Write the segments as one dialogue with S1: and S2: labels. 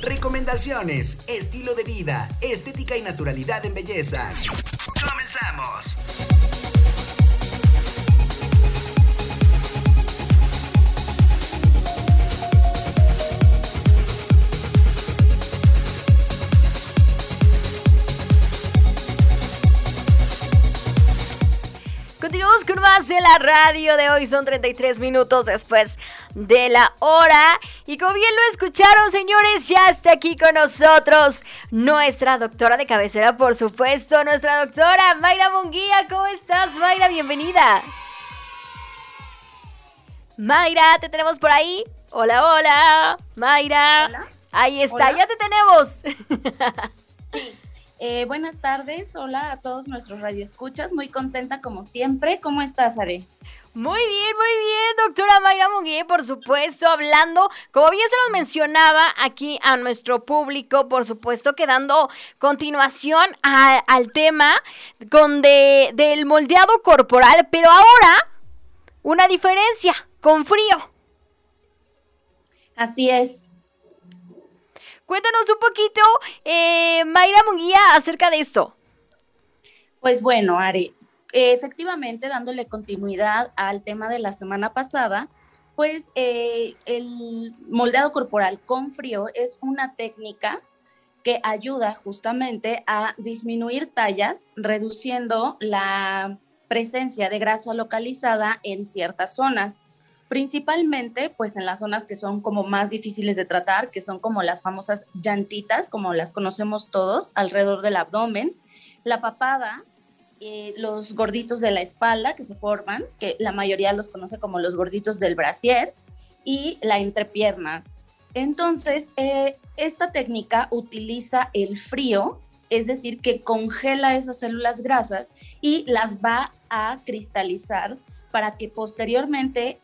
S1: recomendaciones, estilo de vida, estética y naturalidad en belleza. ¡Comenzamos!
S2: Continuamos con más de la radio de hoy. Son 33 minutos después de la hora. Y como bien lo escucharon, señores, ya está aquí con nosotros nuestra doctora de cabecera, por supuesto, nuestra doctora Mayra Monguía. ¿Cómo estás, Mayra? Bienvenida. Mayra, ¿te tenemos por ahí? Hola, hola. Mayra.
S3: Hola.
S2: Ahí está,
S3: Hola.
S2: ya te tenemos.
S3: Eh, buenas tardes, hola a todos nuestros radioescuchas, muy contenta como siempre. ¿Cómo estás, Are?
S2: Muy bien, muy bien, doctora Mayra Munguía, por supuesto, hablando, como bien se nos mencionaba aquí a nuestro público, por supuesto, que dando continuación a- al tema con de, del moldeado corporal, pero ahora una diferencia, con frío.
S3: Así es.
S2: Cuéntanos un poquito, eh, Mayra Munguía, acerca de esto.
S3: Pues bueno, eh, efectivamente, dándole continuidad al tema de la semana pasada, pues eh, el moldeado corporal con frío es una técnica que ayuda justamente a disminuir tallas, reduciendo la presencia de grasa localizada en ciertas zonas, principalmente pues en las zonas que son como más difíciles de tratar, que son como las famosas llantitas, como las conocemos todos, alrededor del abdomen, la papada, eh, los gorditos de la espalda que se forman, que la mayoría los conoce como los gorditos del brasier, y la entrepierna. Entonces, eh, esta técnica utiliza el frío, es decir, que congela esas células grasas y las va a cristalizar para que posteriormente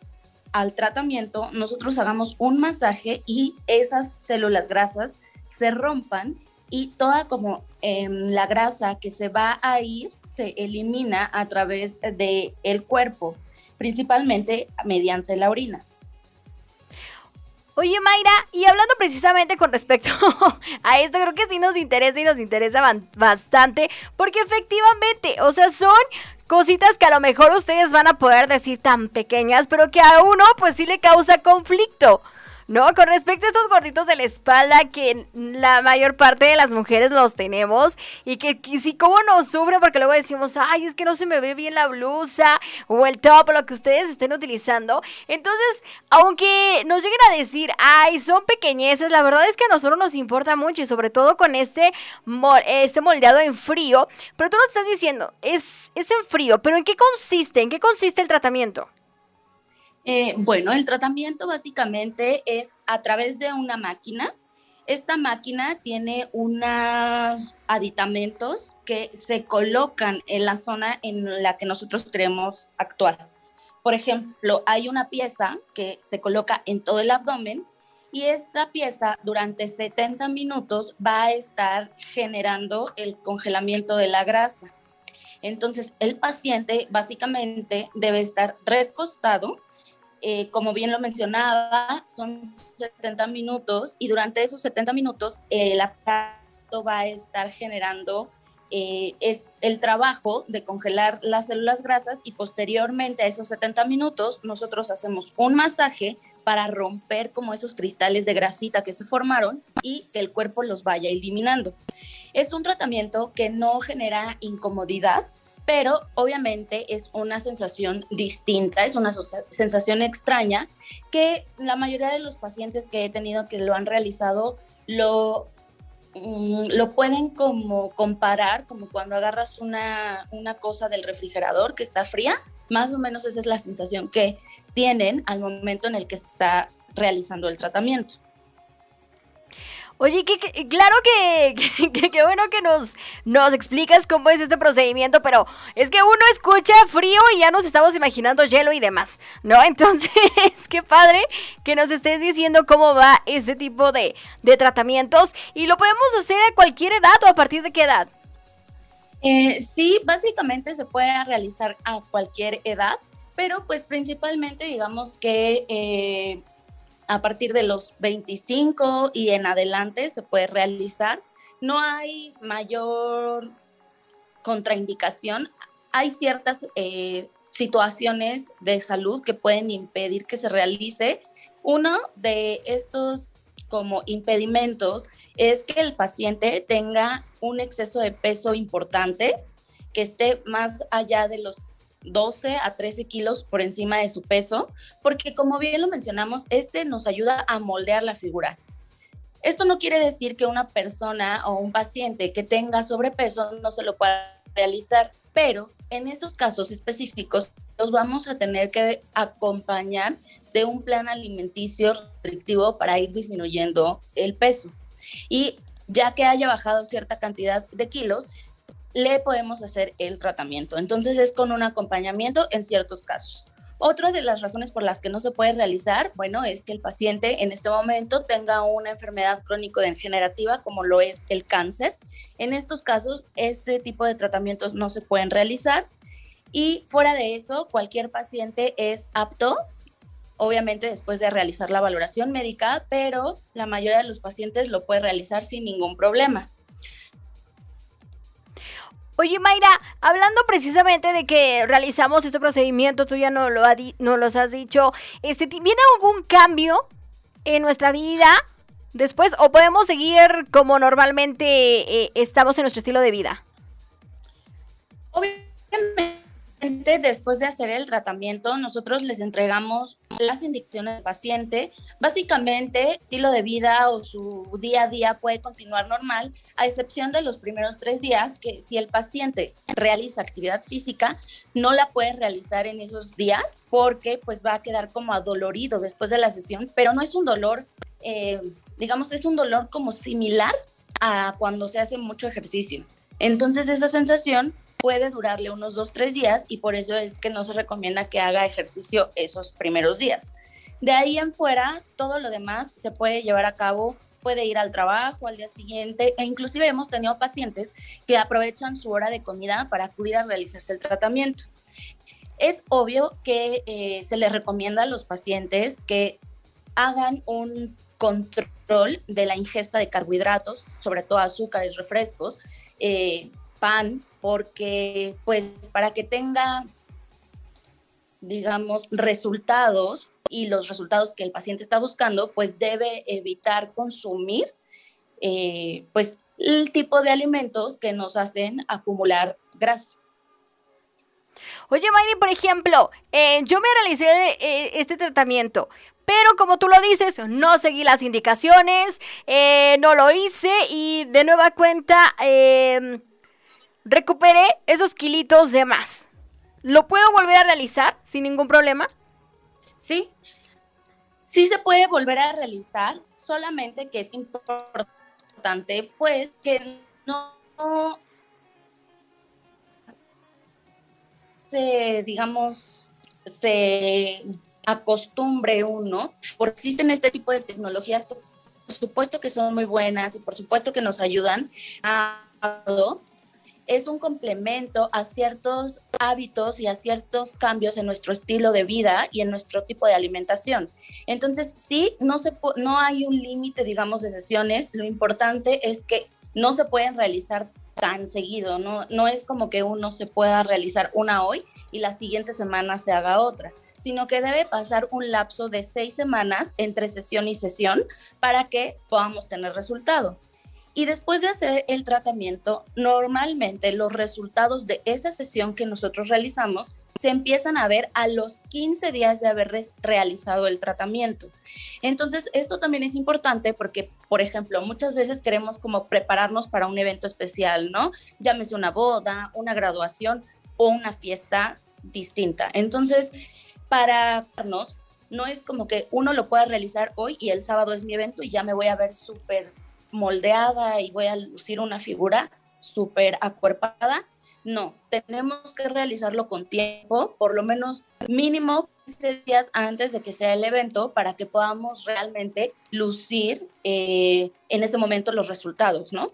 S3: al tratamiento nosotros hagamos un masaje y esas células grasas se rompan y toda como em, la grasa que se va a ir se elimina a través del el cuerpo, principalmente mediante la orina.
S2: Oye, Mayra, y hablando precisamente con respecto a esto, creo que sí nos interesa y nos interesa bastante, porque efectivamente, o sea, son cositas que a lo mejor ustedes van a poder decir tan pequeñas, pero que a uno pues sí le causa conflicto. No, con respecto a estos gorditos de la espalda que la mayor parte de las mujeres los tenemos y que, que sí como nos sufre porque luego decimos, ay, es que no se me ve bien la blusa o el top o lo que ustedes estén utilizando. Entonces, aunque nos lleguen a decir, ay, son pequeñeces, la verdad es que a nosotros nos importa mucho y sobre todo con este, este moldeado en frío. Pero tú nos estás diciendo, es, es en frío, pero ¿en qué consiste? ¿En qué consiste el tratamiento?
S3: Eh, bueno, el tratamiento básicamente es a través de una máquina. Esta máquina tiene unos aditamentos que se colocan en la zona en la que nosotros queremos actuar. Por ejemplo, hay una pieza que se coloca en todo el abdomen y esta pieza durante 70 minutos va a estar generando el congelamiento de la grasa. Entonces, el paciente básicamente debe estar recostado eh, como bien lo mencionaba, son 70 minutos y durante esos 70 minutos eh, el aparato va a estar generando eh, es el trabajo de congelar las células grasas y posteriormente a esos 70 minutos nosotros hacemos un masaje para romper como esos cristales de grasita que se formaron y que el cuerpo los vaya eliminando. Es un tratamiento que no genera incomodidad, pero obviamente es una sensación distinta, es una sensación extraña que la mayoría de los pacientes que he tenido que lo han realizado lo, mm, lo pueden como comparar como cuando agarras una, una cosa del refrigerador que está fría, más o menos esa es la sensación que tienen al momento en el que se está realizando el tratamiento.
S2: Oye, que, claro que, que bueno que nos, explicas cómo es este procedimiento, pero es que uno escucha frío y ya nos estamos imaginando hielo y demás, ¿no? Entonces, qué padre que nos estés diciendo cómo va este tipo de, de tratamientos y lo podemos hacer a cualquier edad o a partir de qué edad.
S3: Eh, sí, básicamente se puede realizar a cualquier edad, pero pues principalmente digamos que eh, a partir de los 25 y en adelante se puede realizar. No hay mayor contraindicación. Hay ciertas eh, situaciones de salud que pueden impedir que se realice. Uno de estos como impedimentos es que el paciente tenga un exceso de peso importante, que esté más allá de los 12 a 13 kilos por encima de su peso, porque como bien lo mencionamos, este nos ayuda a moldear la figura. Esto no quiere decir que una persona o un paciente que tenga sobrepeso no se lo pueda realizar, pero en esos casos específicos los vamos a tener que acompañar de un plan alimenticio restrictivo para ir disminuyendo el peso. Y ya que haya bajado cierta cantidad de kilos, le podemos hacer el tratamiento. Entonces es con un acompañamiento en ciertos casos. Otra de las razones por las que no se puede realizar, bueno, es que el paciente en este momento tenga una enfermedad crónico-degenerativa como lo es el cáncer. En estos casos, este tipo de tratamientos no se pueden realizar y fuera de eso, cualquier paciente es apto, obviamente después de realizar la valoración médica, pero la mayoría de los pacientes lo puede realizar sin ningún problema.
S2: Oye, Mayra, hablando precisamente de que realizamos este procedimiento, tú ya no lo, ha no los has dicho, este, ¿viene algún cambio en nuestra vida después o podemos seguir como normalmente eh, estamos en nuestro estilo de vida?
S3: Obviamente después de hacer el tratamiento, nosotros les entregamos las indicaciones del paciente. Básicamente, estilo de vida o su día a día puede continuar normal, a excepción de los primeros tres días, que si el paciente realiza actividad física, no la puede realizar en esos días porque pues va a quedar como adolorido después de la sesión, pero no es un dolor, eh, digamos, es un dolor como similar a cuando se hace mucho ejercicio. Entonces esa sensación puede durarle unos dos, tres días y por eso es que no se recomienda que haga ejercicio esos primeros días. De ahí en fuera, todo lo demás se puede llevar a cabo, puede ir al trabajo al día siguiente e inclusive hemos tenido pacientes que aprovechan su hora de comida para acudir a realizarse el tratamiento. Es obvio que eh, se les recomienda a los pacientes que hagan un control de la ingesta de carbohidratos, sobre todo azúcares, refrescos, eh, pan, porque pues para que tenga, digamos, resultados y los resultados que el paciente está buscando, pues debe evitar consumir eh, pues el tipo de alimentos que nos hacen acumular grasa.
S2: Oye, Mayri, por ejemplo, eh, yo me realicé eh, este tratamiento, pero como tú lo dices, no seguí las indicaciones, no lo hice y de nueva cuenta recuperé esos kilitos de más. ¿Lo puedo volver a realizar sin ningún problema?
S3: Sí, sí se puede volver a realizar, solamente que es importante, pues, que no se, digamos, se acostumbre uno, porque existen este tipo de tecnologías que por supuesto que son muy buenas y por supuesto que nos ayudan a es un complemento a ciertos hábitos y a ciertos cambios en nuestro estilo de vida y en nuestro tipo de alimentación. Entonces, sí, no, se, no hay un límite, digamos, de sesiones. Lo importante es que no se pueden realizar tan seguido, no, no es como que uno se pueda realizar una hoy y la siguiente semana se haga otra, sino que debe pasar un lapso de seis semanas entre sesión y sesión para que podamos tener resultado. Y después de hacer el tratamiento, normalmente los resultados de esa sesión que nosotros realizamos se empiezan a ver a los 15 días de haber realizado el tratamiento. Entonces, esto también es importante porque, por ejemplo, muchas veces queremos como prepararnos para un evento especial, ¿no? Llámese una boda, una graduación o una fiesta distinta. Entonces, para no es como que uno lo pueda realizar hoy y el sábado es mi evento y ya me voy a ver súper moldeada y voy a lucir una figura súper acuerpada. No, tenemos que realizarlo con tiempo, por lo menos mínimo 15 días antes de que sea el evento para que podamos realmente lucir eh, en ese momento los resultados, ¿no?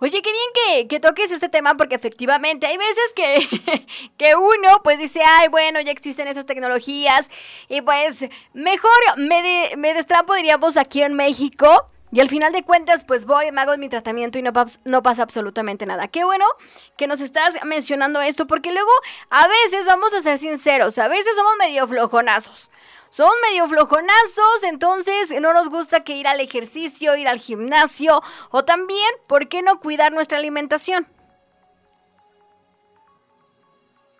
S2: Oye, qué bien que, toques este tema porque efectivamente hay veces que, que uno pues dice, ay, bueno, ya existen esas tecnologías y pues mejor me, me destrampo, diríamos, aquí en México. Y al final de cuentas, pues voy, me hago mi tratamiento y no, pasa absolutamente nada. Qué bueno que nos estás mencionando esto, porque luego a veces, vamos a ser sinceros, a veces somos medio flojonazos. Son medio flojonazos, entonces no nos gusta que ir al ejercicio, ir al gimnasio o también, ¿por qué no cuidar nuestra alimentación?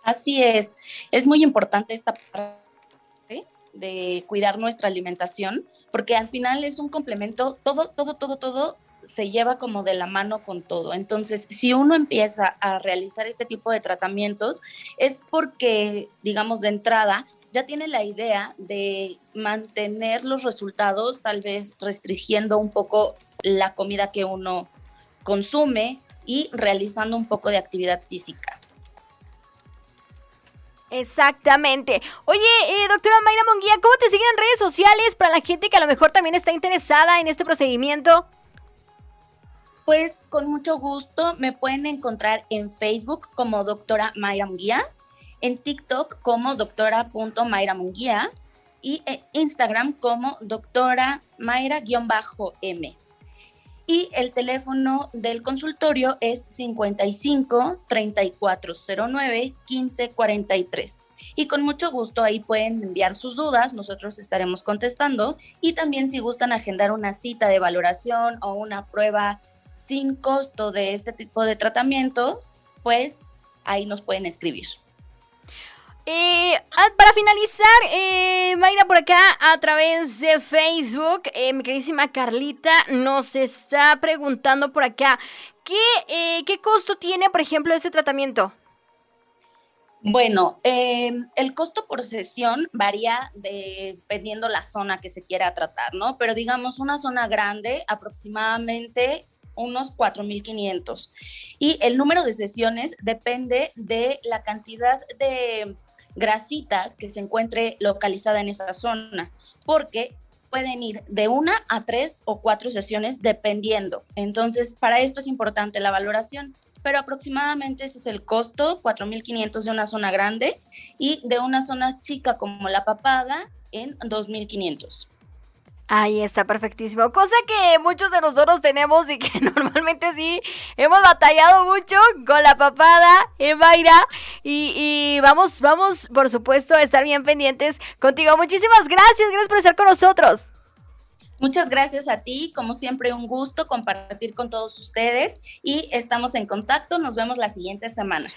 S3: Así es, es muy importante esta parte de cuidar nuestra alimentación porque al final es un complemento, todo, todo, todo, todo se lleva como de la mano con todo. Entonces, si uno empieza a realizar este tipo de tratamientos, es porque, digamos, de entrada, ya tiene la idea de mantener los resultados, tal vez restringiendo un poco la comida que uno consume y realizando un poco de actividad física.
S2: Exactamente. Oye, eh, doctora Mayra Monguía, ¿cómo te siguen en redes sociales para la gente que a lo mejor también está interesada en este procedimiento?
S3: Pues con mucho gusto me pueden encontrar en Facebook como doctora Mayra Munguía, en TikTok como doctora.mayra Munguía y en Instagram como doctora Mayra-M y el teléfono del consultorio es 55 3409 1543. Y con mucho gusto ahí pueden enviar sus dudas, nosotros estaremos contestando. Y también si gustan agendar una cita de valoración o una prueba sin costo de este tipo de tratamientos, pues ahí nos pueden escribir.
S2: Eh, para finalizar, eh, Mayra por acá a través de Facebook, eh, mi queridísima Carlita nos está preguntando por acá, ¿qué, qué costo tiene, por ejemplo, este tratamiento?
S3: Bueno, em, el costo por sesión varía dependiendo la zona que se quiera tratar, ¿no? Pero digamos, una zona grande, aproximadamente unos 4.500. Y el número de sesiones depende de la cantidad de grasita que se encuentre localizada en esa zona, porque pueden ir de una a tres o cuatro sesiones dependiendo. Entonces, para esto es importante la valoración, pero aproximadamente ese es el costo, 4.500 de una zona grande y de una zona chica como la papada en 2.500.
S2: Ahí está, perfectísimo. Cosa que muchos de nosotros tenemos y que normalmente sí hemos batallado mucho con la papada, Mayra. Y, y vamos, vamos, por supuesto, a estar bien pendientes contigo. Muchísimas gracias, gracias por estar con nosotros.
S3: Muchas gracias a ti, como siempre un gusto compartir con todos ustedes y estamos en contacto, nos vemos la siguiente semana.